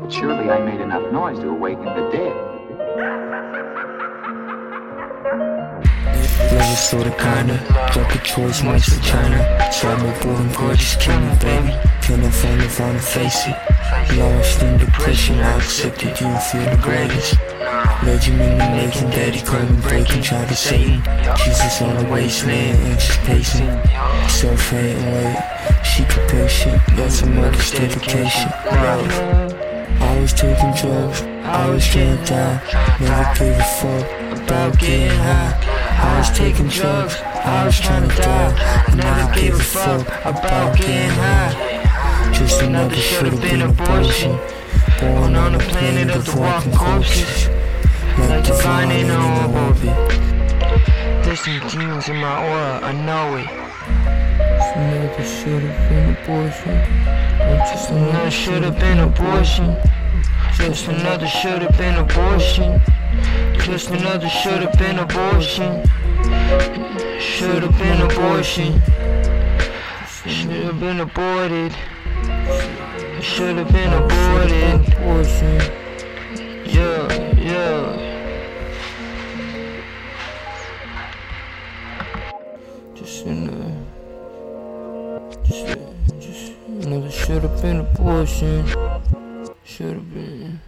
But surely I made enough noise to awaken the dead. Never saw the kinda Drop a choice, much for China. Travel born gorgeous, kill me baby. I find it, find to face it. Lost in depression, I accepted you and feel the greatest. Legend in the making, daddy called breaking, try to Satan Jesus on the wasteland, anxious pacing. Self-hating, wait, she can patient That's a mother's dedication, love I was taking drugs, I was trying to die Never gave a fuck about getting high I was taking drugs, I was trying to die. I never gave a fuck about getting high. Just another should've been abortion. Born on a planet of the walking corpses. Like divine in on orbit. There's some demons in my aura, I know it. Another should've been abortion. Just another should've been abortion. Just another should've been abortion. Just another should've been abortion. Should've been abortion. Should've been aborted. Should've been aborted. Abortion. Yeah, yeah. Just another. Just, just another should've been abortion. Should've been.